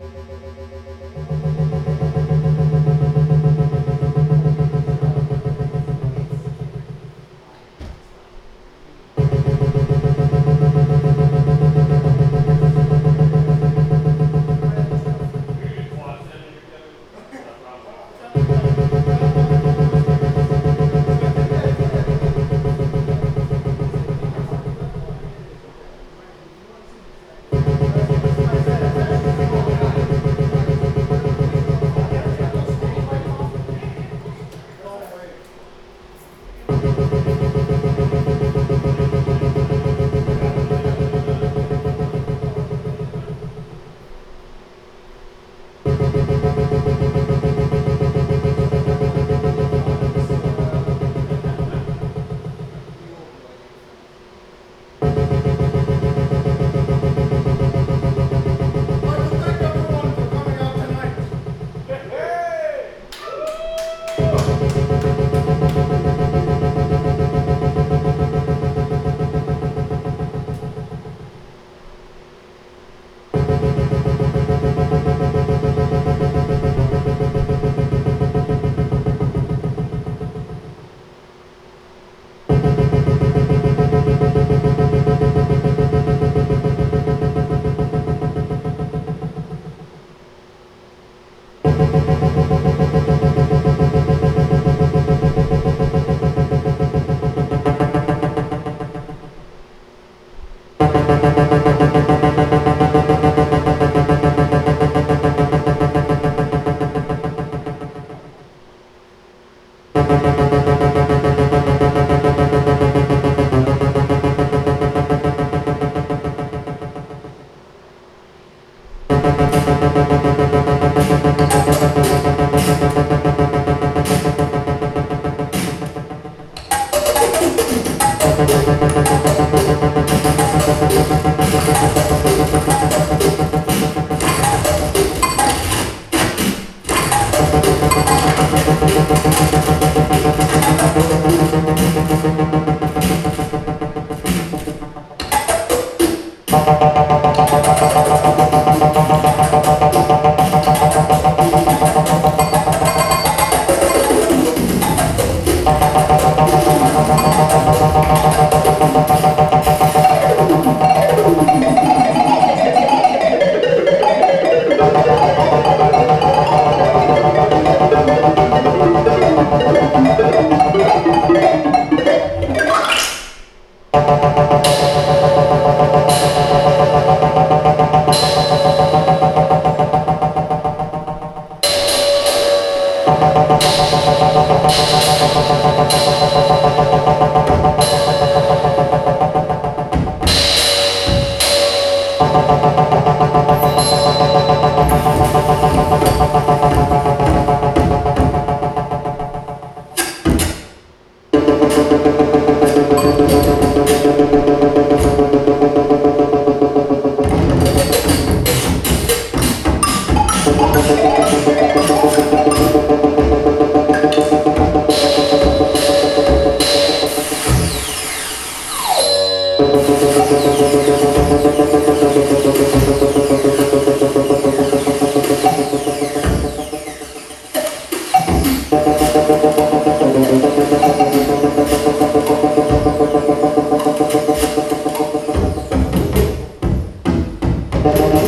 Thank you. Gracias. Thank you.